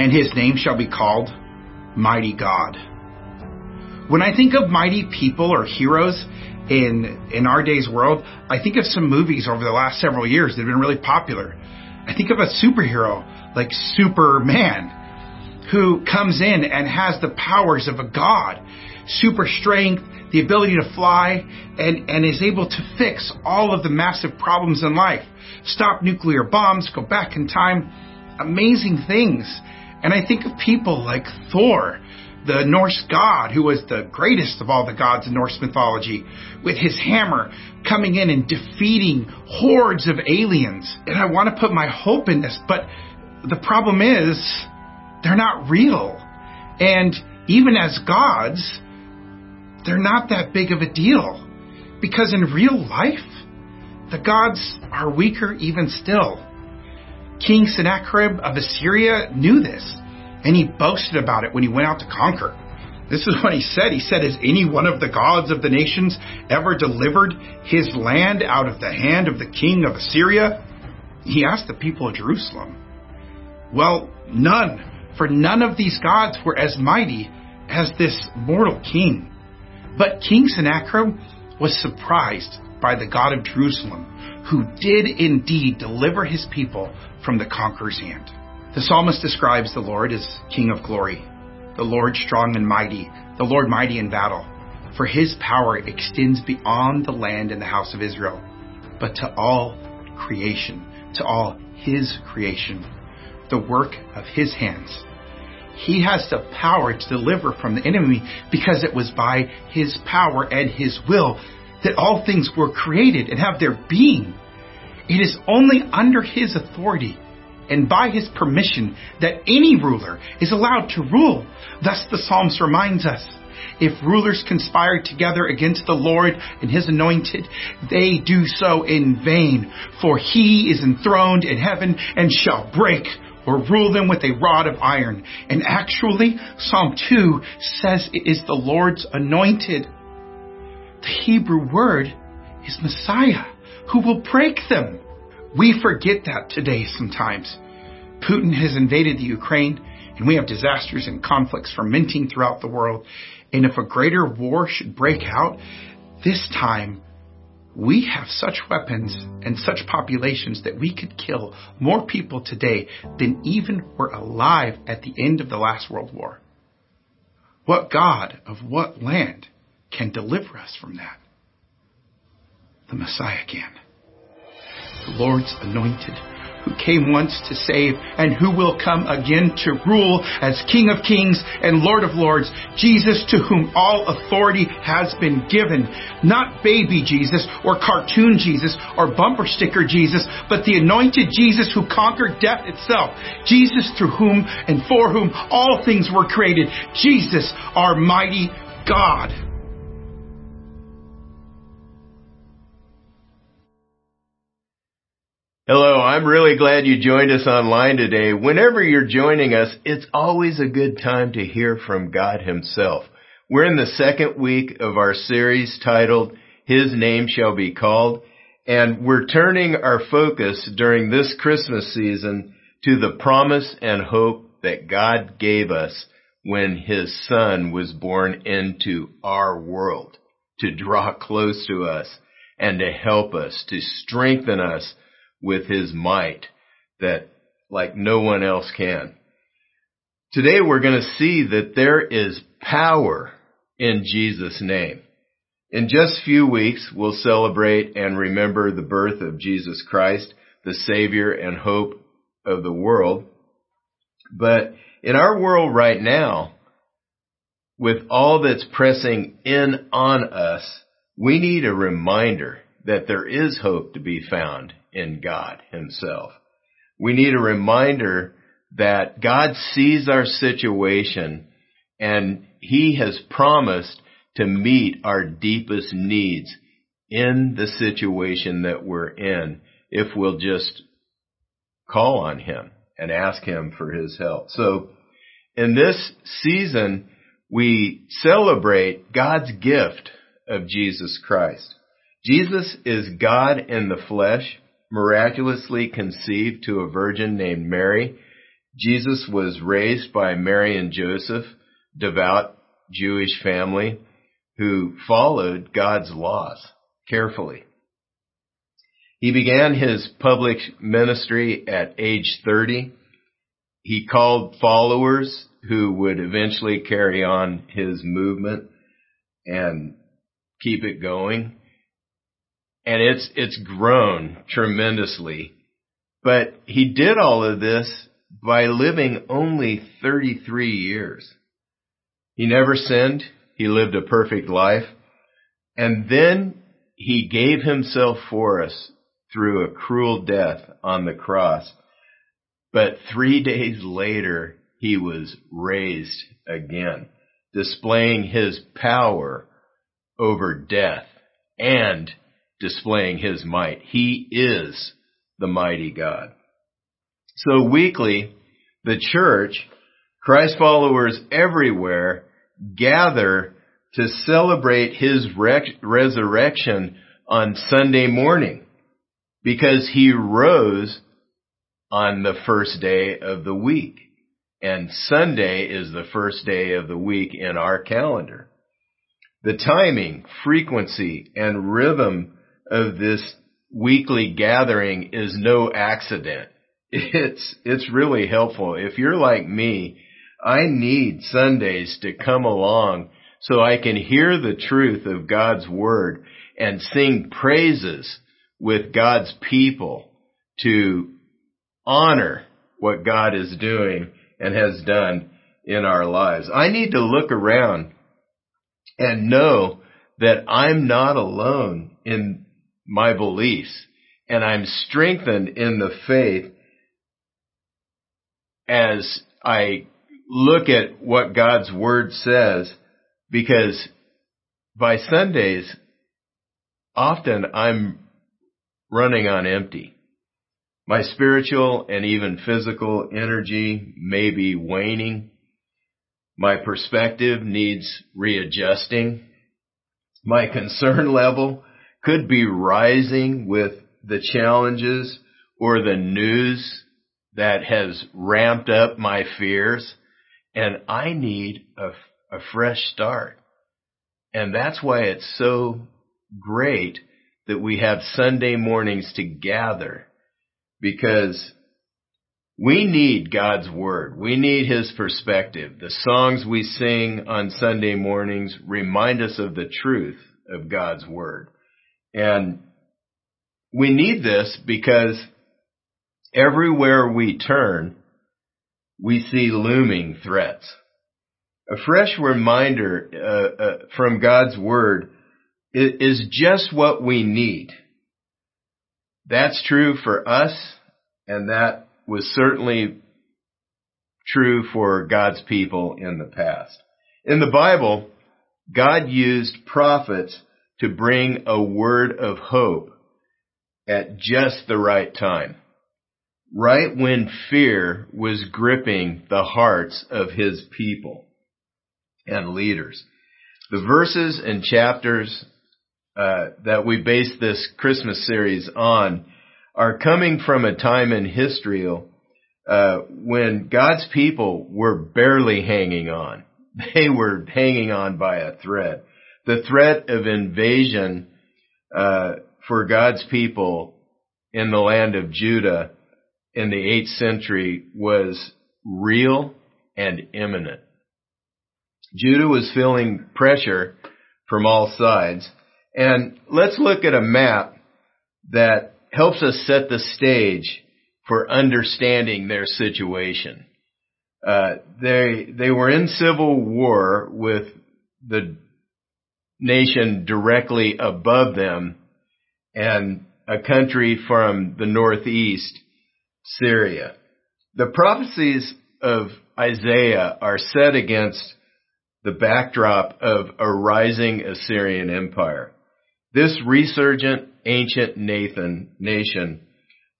and his name shall be called Mighty God. When I think of mighty people or heroes in in our day's world, I think of some movies over the last several years that have been really popular. I think of a superhero like Superman who comes in and has the powers of a god, super strength, the ability to fly, and, and is able to fix all of the massive problems in life, stop nuclear bombs, go back in time, amazing things. And I think of people like Thor, the Norse god who was the greatest of all the gods in Norse mythology, with his hammer coming in and defeating hordes of aliens. And I want to put my hope in this, but the problem is they're not real. And even as gods, they're not that big of a deal. Because in real life, the gods are weaker even still. King Sennacherib of Assyria knew this, and he boasted about it when he went out to conquer. This is what he said. He said, Has any one of the gods of the nations ever delivered his land out of the hand of the king of Assyria? He asked the people of Jerusalem. Well, none, for none of these gods were as mighty as this mortal king. But King Sennacherib was surprised by the God of Jerusalem, who did indeed deliver his people from the conqueror's hand. The psalmist describes the Lord as King of glory, the Lord strong and mighty, the Lord mighty in battle. For his power extends beyond the land and the house of Israel, but to all creation, to all his creation, the work of his hands. He has the power to deliver from the enemy because it was by his power and his will that all things were created and have their being. It is only under his authority and by his permission that any ruler is allowed to rule. Thus the Psalms reminds us. If rulers conspire together against the Lord and his anointed, they do so in vain, for he is enthroned in heaven and shall break or rule them with a rod of iron. And actually, Psalm 2 says it is the Lord's anointed. The Hebrew word is Messiah, who will break them. We forget that today sometimes. Putin has invaded the Ukraine, and we have disasters and conflicts fermenting throughout the world. And if a greater war should break out, this time we have such weapons and such populations that we could kill more people today than even were alive at the end of the last World War. What God of what land can deliver us from that? The Messiah can. The Lord's anointed who came once to save and who will come again to rule as King of Kings and Lord of Lords, Jesus to whom all authority has been given. Not baby Jesus or cartoon Jesus or bumper sticker Jesus, but the anointed Jesus who conquered death itself. Jesus through whom and for whom all things were created. Jesus, our mighty God. Hello, I'm really glad you joined us online today. Whenever you're joining us, it's always a good time to hear from God Himself. We're in the second week of our series titled, His Name Shall Be Called, and we're turning our focus during this Christmas season to the promise and hope that God gave us when His Son was born into our world to draw close to us and to help us, to strengthen us with his might that like no one else can. Today we're going to see that there is power in Jesus' name. In just a few weeks, we'll celebrate and remember the birth of Jesus Christ, the Savior and hope of the world. But in our world right now, with all that's pressing in on us, we need a reminder that there is hope to be found in God himself. We need a reminder that God sees our situation and he has promised to meet our deepest needs in the situation that we're in if we'll just call on him and ask him for his help. So in this season, we celebrate God's gift of Jesus Christ. Jesus is God in the flesh, miraculously conceived to a virgin named Mary. Jesus was raised by Mary and Joseph, devout Jewish family who followed God's laws carefully. He began his public ministry at age 30. He called followers who would eventually carry on his movement and keep it going. And it's, it's grown tremendously. But he did all of this by living only 33 years. He never sinned. He lived a perfect life. And then he gave himself for us through a cruel death on the cross. But three days later, he was raised again, displaying his power over death and displaying his might. He is the mighty God. So weekly, the church, Christ followers everywhere, gather to celebrate his resurrection on Sunday morning because he rose on the first day of the week. And Sunday is the first day of the week in our calendar. The timing, frequency, and rhythm of this weekly gathering is no accident. It's, it's really helpful. If you're like me, I need Sundays to come along so I can hear the truth of God's word and sing praises with God's people to honor what God is doing and has done in our lives. I need to look around and know that I'm not alone in my beliefs and I'm strengthened in the faith as I look at what God's word says because by Sundays, often I'm running on empty. My spiritual and even physical energy may be waning. My perspective needs readjusting. My concern level could be rising with the challenges or the news that has ramped up my fears and I need a, a fresh start. And that's why it's so great that we have Sunday mornings to gather because we need God's word. We need his perspective. The songs we sing on Sunday mornings remind us of the truth of God's word. And we need this because everywhere we turn, we see looming threats. A fresh reminder uh, uh, from God's Word is just what we need. That's true for us, and that was certainly true for God's people in the past. In the Bible, God used prophets to bring a word of hope at just the right time right when fear was gripping the hearts of his people and leaders. The verses and chapters uh, that we base this Christmas series on are coming from a time in history uh, when God's people were barely hanging on. They were hanging on by a thread. The threat of invasion uh, for God's people in the land of Judah in the 8th century was real and imminent. Judah was feeling pressure from all sides. And let's look at a map that helps us set the stage for understanding their situation. Uh, they they were in civil war with the nation directly above them, and a country from the northeast Syria. The prophecies of Isaiah are set against the backdrop of a rising Assyrian empire. This resurgent ancient Nathan nation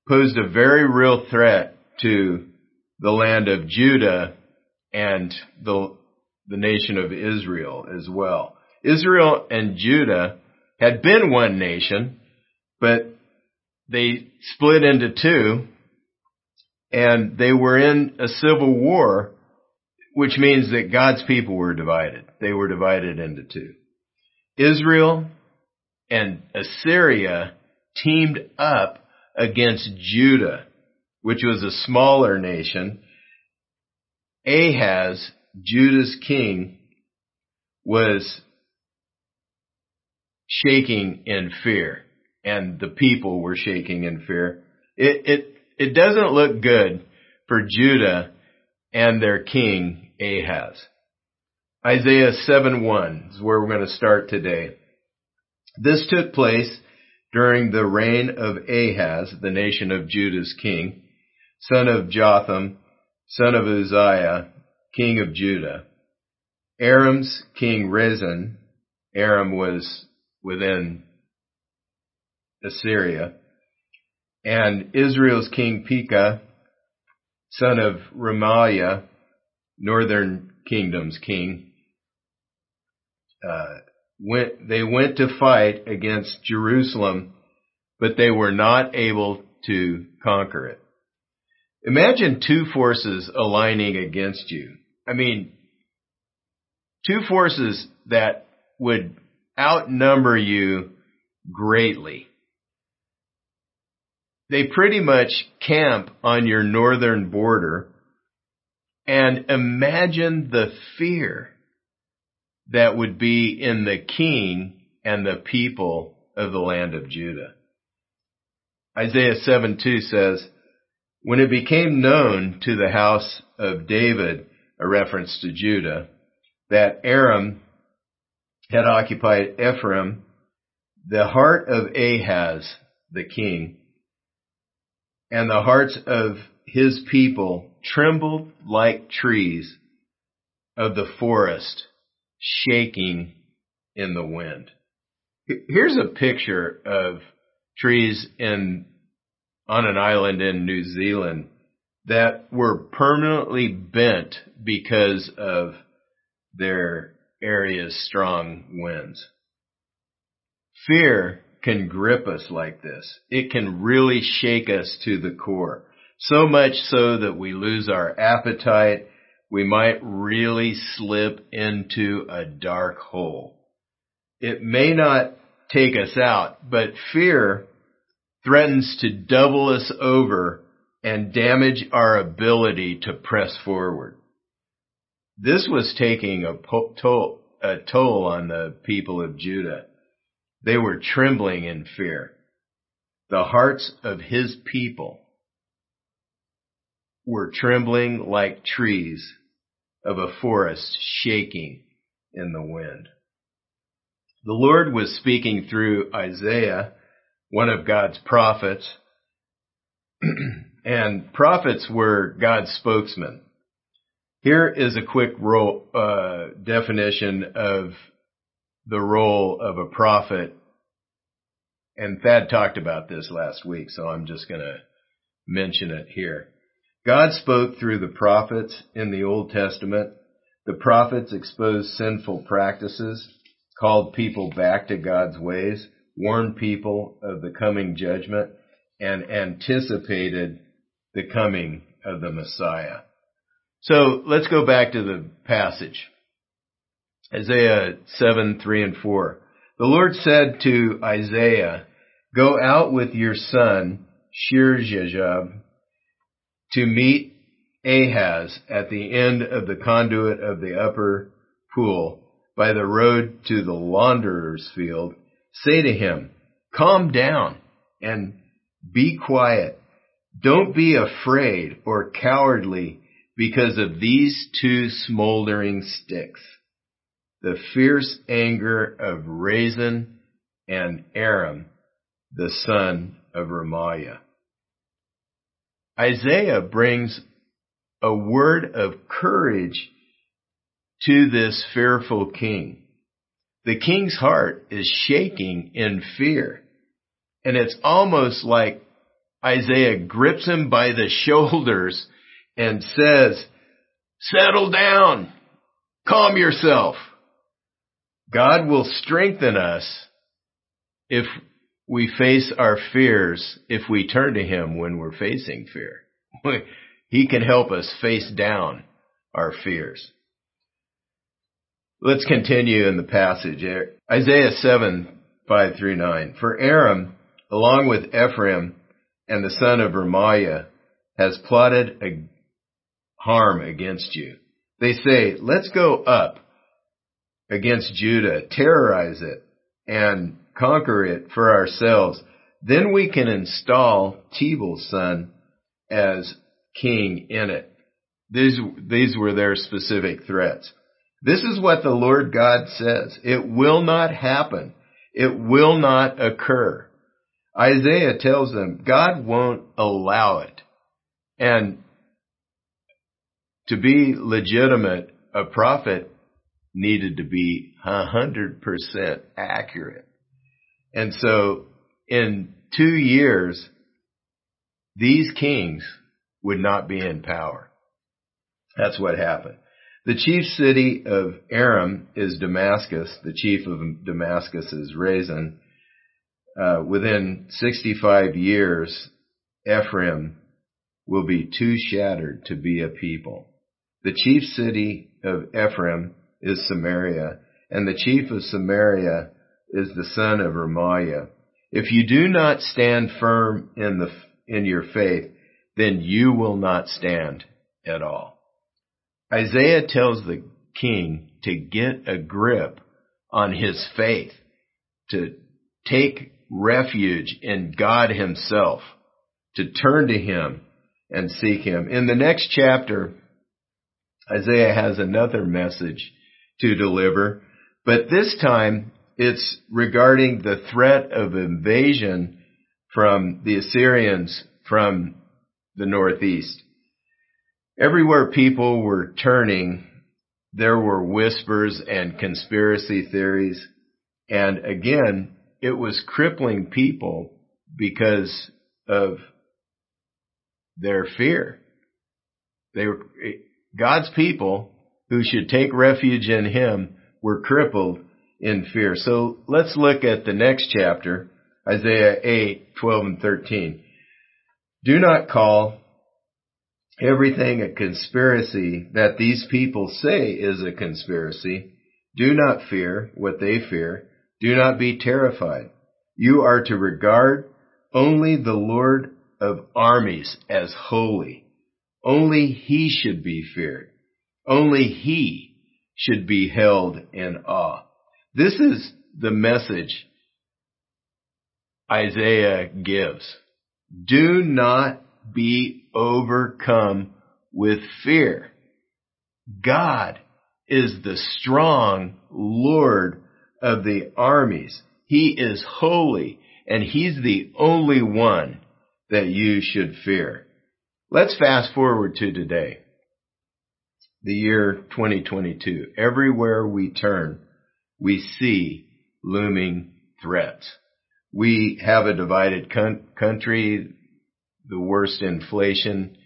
posed a very real threat to the land of Judah and the, the nation of Israel as well. Israel and Judah had been one nation, but they split into two and they were in a civil war, which means that God's people were divided. They were divided into two. Israel and Assyria teamed up against Judah, which was a smaller nation. Ahaz, Judah's king, was shaking in fear and the people were shaking in fear. It, it, it doesn't look good for Judah and their king Ahaz. Isaiah 7:1 is where we're going to start today. This took place during the reign of Ahaz, the nation of Judah's king, son of Jotham, son of Uzziah, king of Judah. Aram's king Rezin, Aram was within Assyria, and Israel's king Pekah, son of Remaliah, northern kingdom's king, uh, went, they went to fight against Jerusalem, but they were not able to conquer it. Imagine two forces aligning against you. I mean, two forces that would outnumber you greatly. They pretty much camp on your northern border and imagine the fear that would be in the king and the people of the land of Judah. Isaiah 7 2 says, When it became known to the house of David, a reference to Judah, that Aram had occupied Ephraim, the heart of Ahaz, the king, and the hearts of his people trembled like trees of the forest shaking in the wind. Here's a picture of trees in on an island in New Zealand that were permanently bent because of their area's strong winds. Fear can grip us like this. It can really shake us to the core. So much so that we lose our appetite. We might really slip into a dark hole. It may not take us out, but fear threatens to double us over and damage our ability to press forward. This was taking a toll, a toll on the people of Judah. They were trembling in fear. The hearts of his people were trembling like trees of a forest shaking in the wind. The Lord was speaking through Isaiah, one of God's prophets, and prophets were God's spokesmen. Here is a quick role, uh, definition of the role of a prophet. And Thad talked about this last week, so I'm just going to mention it here. God spoke through the prophets in the Old Testament. The prophets exposed sinful practices, called people back to God's ways, warned people of the coming judgment, and anticipated the coming of the Messiah. So let's go back to the passage. Isaiah 7, 3 and 4. The Lord said to Isaiah, Go out with your son, Shear-jashub, to meet Ahaz at the end of the conduit of the upper pool by the road to the launderer's field. Say to him, Calm down and be quiet. Don't be afraid or cowardly because of these two smoldering sticks the fierce anger of Rezin and Aram, the son of Remaliah. Isaiah brings a word of courage to this fearful king. The king's heart is shaking in fear. And it's almost like Isaiah grips him by the shoulders and says, settle down, calm yourself. God will strengthen us if we face our fears, if we turn to Him when we're facing fear. he can help us face down our fears. Let's continue in the passage. Isaiah 7, 5 through 9. For Aram, along with Ephraim and the son of Remaliah, has plotted harm against you. They say, let's go up against Judah, terrorize it, and conquer it for ourselves. Then we can install Tabeel's son as king in it. These, these were their specific threats. This is what the Lord God says. It will not happen. It will not occur. Isaiah tells them God won't allow it. And to be legitimate, a prophet needed to be 100% accurate. And so in two years, these kings would not be in power. That's what happened. The chief city of Aram is Damascus. The chief of Damascus is Rezin. Uh, within 65 years, Ephraim will be too shattered to be a people. The chief city of Ephraim is Samaria, and the chief of Samaria is the son of Remaliah. If you do not stand firm in the, in your faith, then you will not stand at all. Isaiah tells the king to get a grip on his faith, to take refuge in God himself, to turn to him and seek him. In the next chapter, Isaiah has another message to deliver, but this time it's regarding the threat of invasion from the Assyrians from the northeast. Everywhere people were turning, there were whispers and conspiracy theories. And again, it was crippling people because of their fear. They were, God's people who should take refuge in Him were crippled in fear. So let's look at the next chapter, Isaiah 8, 12 and 13. Do not call everything a conspiracy that these people say is a conspiracy. Do not fear what they fear. Do not be terrified. You are to regard only the Lord of armies as holy. Only he should be feared. Only he should be held in awe. This is the message Isaiah gives. Do not be overcome with fear. God is the strong Lord of the armies. He is holy and he's the only one that you should fear. Let's fast forward to today. The year 2022. Everywhere we turn, we see looming threats. We have a divided con- country the worst inflation.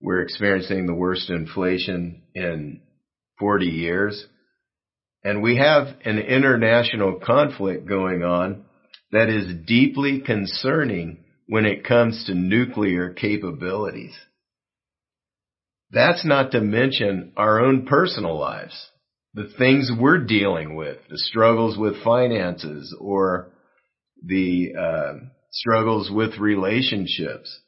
We're experiencing the worst inflation in 40 years. And we have an international conflict going on that is deeply concerning when it comes to nuclear capabilities. That's not to mention our own personal lives, the things we're dealing with, the struggles with finances or the uh, struggles with relationships.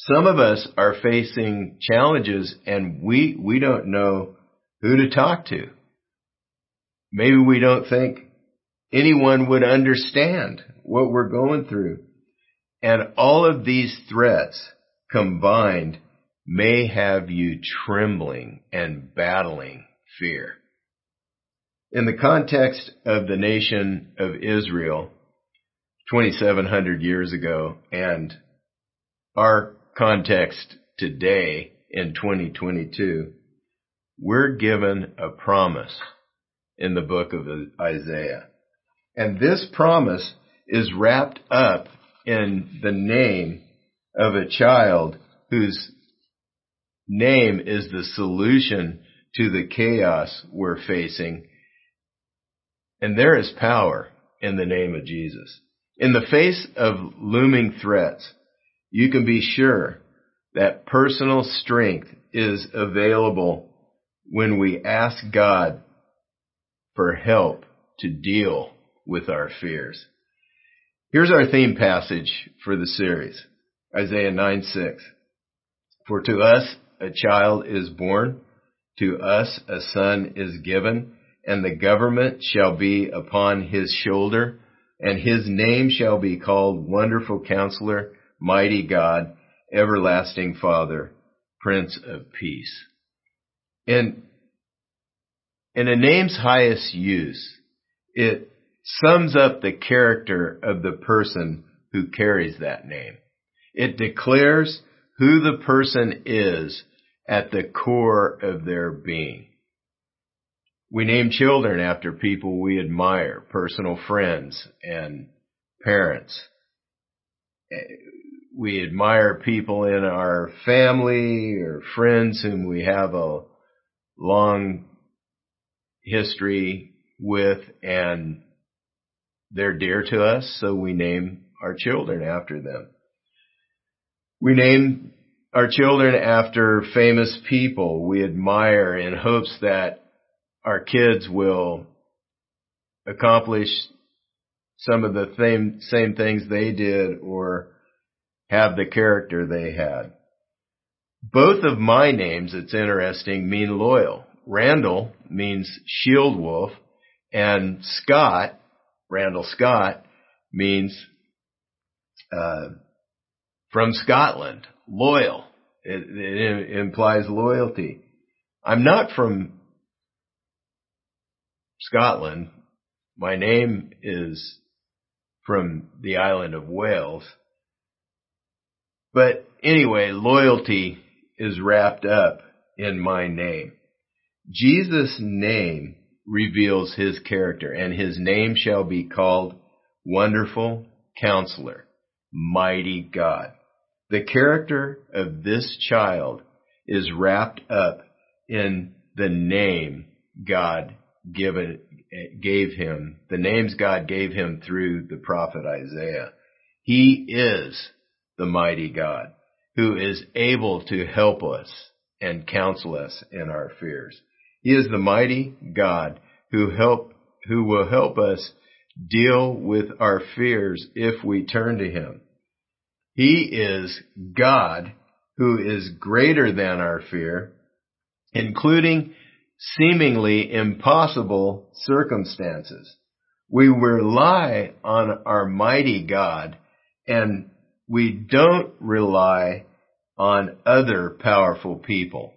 Some of us are facing challenges and we, we don't know who to talk to. Maybe we don't think anyone would understand what we're going through. And all of these threats combined may have you trembling and battling fear. In the context of the nation of Israel, 2700 years ago, and our context today in 2022, we're given a promise in the book of Isaiah. And this promise is wrapped up in the name of a child whose name is the solution to the chaos we're facing. And there is power in the name of Jesus. In the face of looming threats, you can be sure that personal strength is available when we ask God for help to deal with our fears. Here's our theme passage for the series. Isaiah 9 6. For to us a child is born, to us a son is given, and the government shall be upon his shoulder, and his name shall be called Wonderful Counselor, Mighty God, Everlasting Father, Prince of Peace. And in a name's highest use, it sums up the character of the person who carries that name. It declares who the person is at the core of their being. We name children after people we admire, personal friends and parents. We admire people in our family or friends whom we have a long history with and they're dear to us, so we name our children after them. We name our children after famous people we admire in hopes that our kids will accomplish some of the same, same things they did or have the character they had. Both of my names, it's interesting, mean loyal. Randall means shield wolf and Scott, Randall Scott, means uh, from Scotland, loyal. It, it implies loyalty. I'm not from Scotland. My name is from the island of Wales. But anyway, loyalty is wrapped up in my name. Jesus' name reveals his character and his name shall be called Wonderful Counselor, Mighty God. The character of this child is wrapped up in the name God given, gave him, the names God gave him through the prophet Isaiah. He is the mighty God who is able to help us and counsel us in our fears. He is the mighty God who help, who will help us deal with our fears if we turn to Him. He is God who is greater than our fear, including seemingly impossible circumstances. We rely on our mighty God and we don't rely on other powerful people.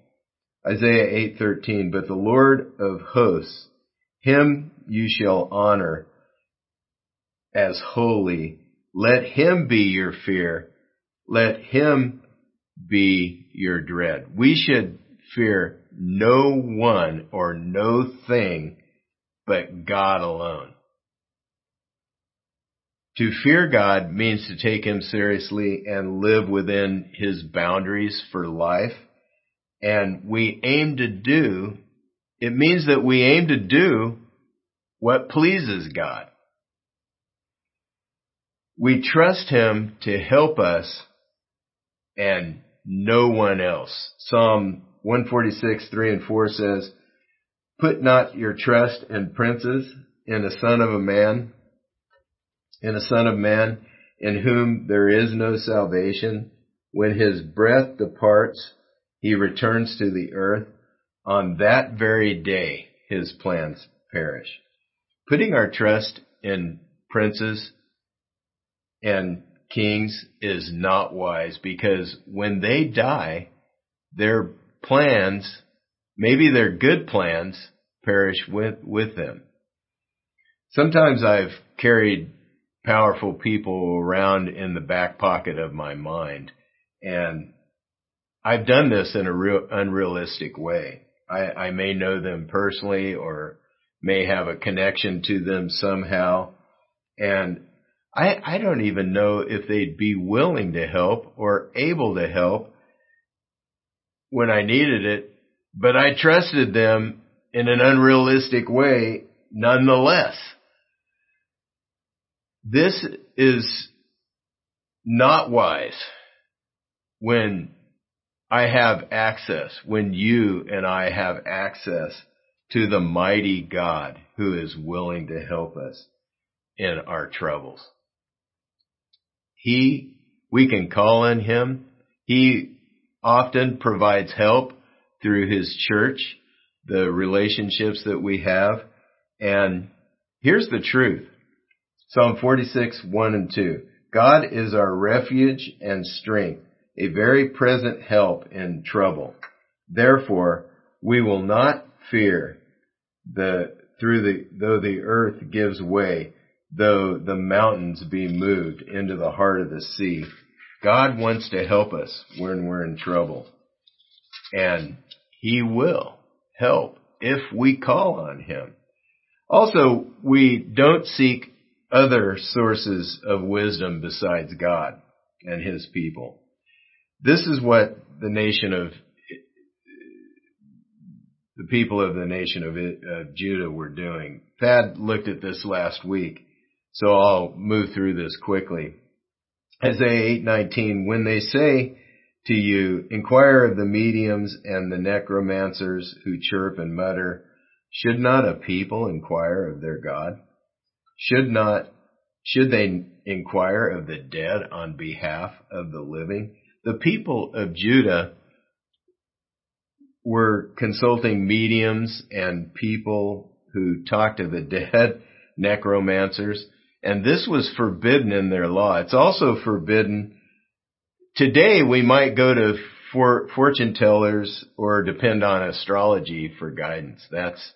Isaiah 8:13 But the Lord of hosts him you shall honor as holy let him be your fear. Let him be your dread. We should fear no one or no thing but God alone. To fear God means to take him seriously and live within his boundaries for life. And we aim to do, it means that we aim to do what pleases God. We trust Him to help us and no one else. Psalm 146, 3 and 4 says, Put not your trust in princes, in a son of a man, in a son of man, in whom there is no salvation. When his breath departs, he returns to the earth. On that very day, his plans perish. Putting our trust in princes and kings is not wise because when they die, their plans, maybe their good plans, perish with, with them. Sometimes I've carried powerful people around in the back pocket of my mind and I've done this in a real unrealistic way. I, I may know them personally or may have a connection to them somehow. And I, I don't even know if they'd be willing to help or able to help when I needed it, but I trusted them in an unrealistic way nonetheless. This is not wise when I have access, when you and I have access to the mighty God who is willing to help us in our troubles. He, we can call on Him. He often provides help through His church, the relationships that we have. And here's the truth. Psalm 46, 1 and 2. God is our refuge and strength, a very present help in trouble. Therefore, we will not fear the, through the, though the earth gives way, though the mountains be moved into the heart of the sea. God wants to help us when we're in trouble. And He will help if we call on Him. Also, we don't seek other sources of wisdom besides God and His people. This is what the nation of the people of the nation of, of Judah were doing. Thad looked at this last week, so I'll move through this quickly. Isaiah 8:19 when they say to you inquire of the mediums and the necromancers who chirp and mutter should not a people inquire of their God should not should they inquire of the dead on behalf of the living the people of Judah were consulting mediums and people who talked to the dead, necromancers, and this was forbidden in their law. It's also forbidden. Today we might go to for, fortune tellers or depend on astrology for guidance. That's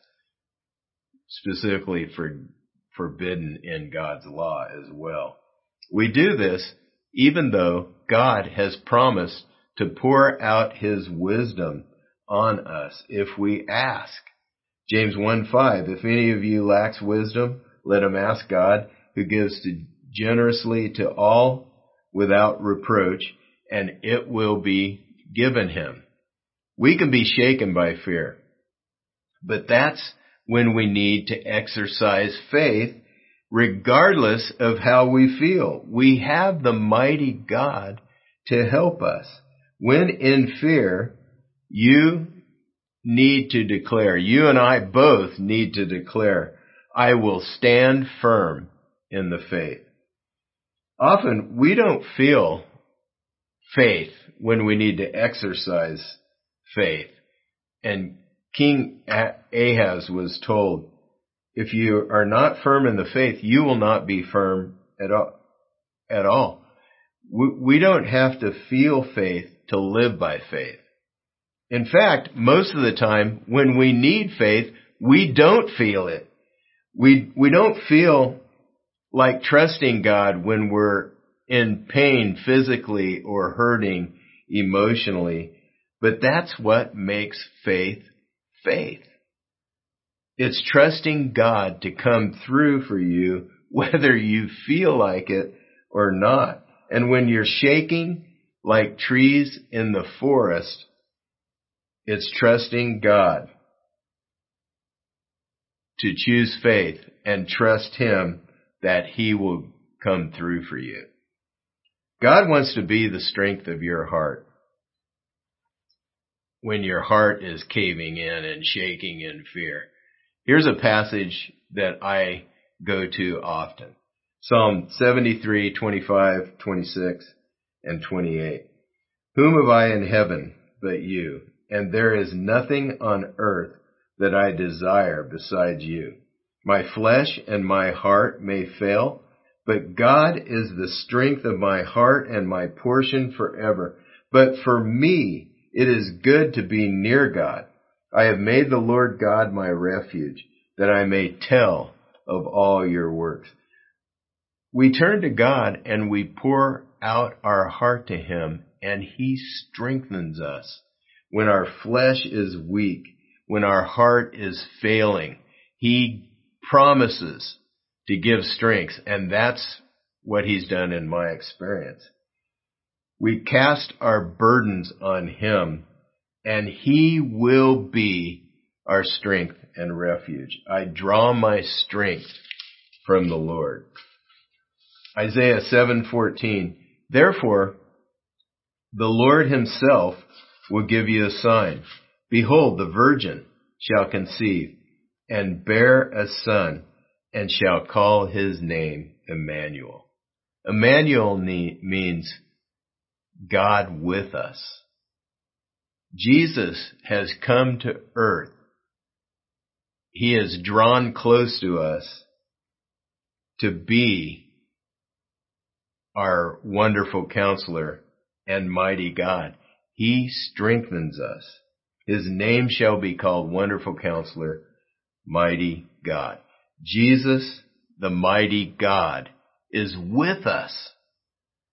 specifically for, forbidden in God's law as well. We do this even though God has promised to pour out his wisdom on us if we ask. James 1 5, if any of you lacks wisdom, let him ask God, who gives to generously to all without reproach, and it will be given him. We can be shaken by fear, but that's when we need to exercise faith regardless of how we feel. We have the mighty God to help us. When in fear, you need to declare, you and I both need to declare, I will stand firm in the faith. Often we don't feel faith when we need to exercise faith. And King Ahaz was told, if you are not firm in the faith, you will not be firm at all. At all. We don't have to feel faith to live by faith. In fact, most of the time when we need faith, we don't feel it. We, we don't feel like trusting God when we're in pain physically or hurting emotionally. But that's what makes faith faith. It's trusting God to come through for you whether you feel like it or not. And when you're shaking like trees in the forest, it's trusting God to choose faith and trust Him that He will come through for you. God wants to be the strength of your heart when your heart is caving in and shaking in fear. Here's a passage that I go to often. Psalm 73, 25, 26, and 28. Whom have I in heaven but you? and there is nothing on earth that I desire besides you. My flesh and my heart may fail, but God is the strength of my heart and my portion forever. But for me, it is good to be near God. I have made the Lord God my refuge, that I may tell of all your works. We turn to God and we pour out our heart to Him, and He strengthens us when our flesh is weak, when our heart is failing, He promises to give strength, and that's what He's done in my experience. We cast our burdens on Him, and He will be our strength and refuge. I draw my strength from the Lord. Isaiah 7:14 Therefore the Lord himself will give you a sign. Behold, the virgin shall conceive and bear a son and shall call his name Emmanuel. Emmanuel means God with us. Jesus has come to earth. He has drawn close to us to be our wonderful counselor and mighty God. He strengthens us. His name shall be called Wonderful Counselor, Mighty God. Jesus, the mighty God, is with us.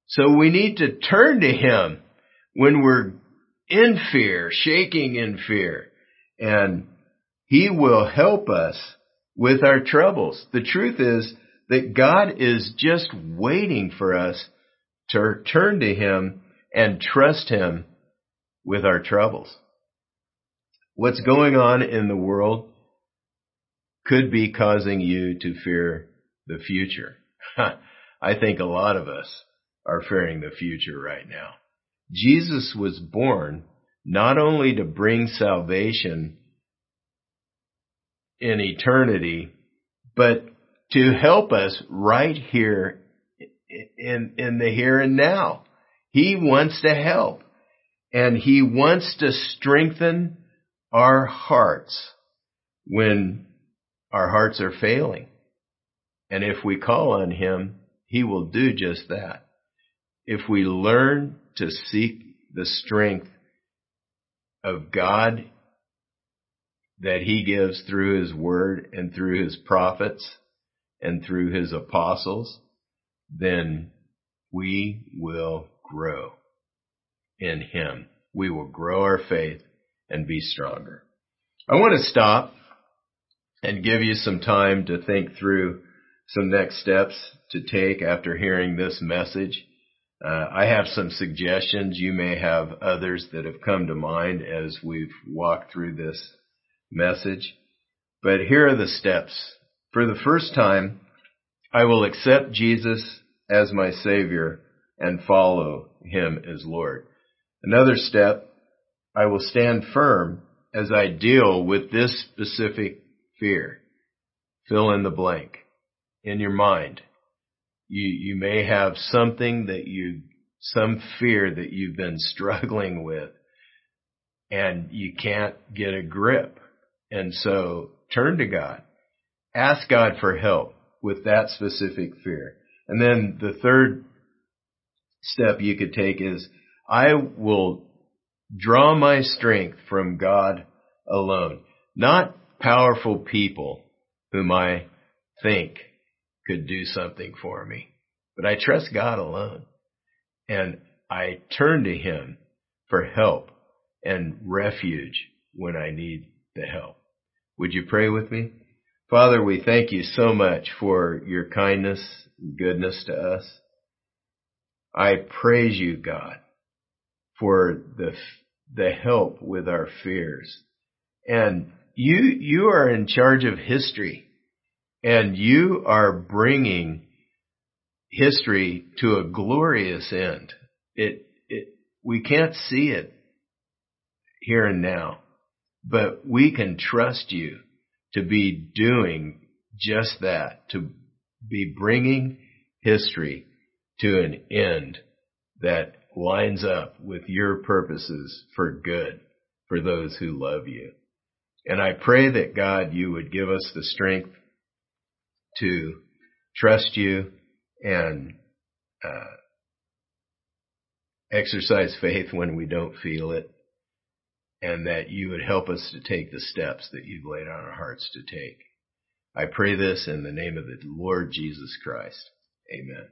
So we need to turn to Him when we're in fear, shaking in fear, and He will help us with our troubles. The truth is that God is just waiting for us to turn to Him and trust Him with our troubles. What's going on in the world could be causing you to fear the future. I think a lot of us are fearing the future right now. Jesus was born not only to bring salvation in eternity, but to help us right here in, in the here and now. He wants to help and he wants to strengthen our hearts when our hearts are failing. And if we call on him, he will do just that. If we learn to seek the strength of God that he gives through his word and through his prophets and through his apostles, then we will grow in him. We will grow our faith and be stronger. I want to stop and give you some time to think through some next steps to take after hearing this message. Uh, I have some suggestions. You may have others that have come to mind as we've walked through this message. But here are the steps. For the first time, I will accept Jesus as my Savior and follow Him as Lord. Another step, I will stand firm as I deal with this specific fear. Fill in the blank in your mind. You, you may have something that you, some fear that you've been struggling with and you can't get a grip. And so turn to God. Ask God for help with that specific fear. And then the third step you could take is I will draw my strength from God alone, not powerful people whom I think could do something for me, but I trust God alone and I turn to Him for help and refuge when I need the help. Would you pray with me? Father, we thank you so much for your kindness and goodness to us. I praise you, God, for the, the help with our fears. And you, you are in charge of history and you are bringing history to a glorious end. It, it, we can't see it here and now, but we can trust you to be doing just that, to be bringing history to an end that lines up with your purposes for good for those who love you. And I pray that God, you would give us the strength to trust you and uh, exercise faith when we don't feel it, and that you would help us to take the steps that you've laid on our hearts to take. I pray this in the name of the Lord Jesus Christ. Amen.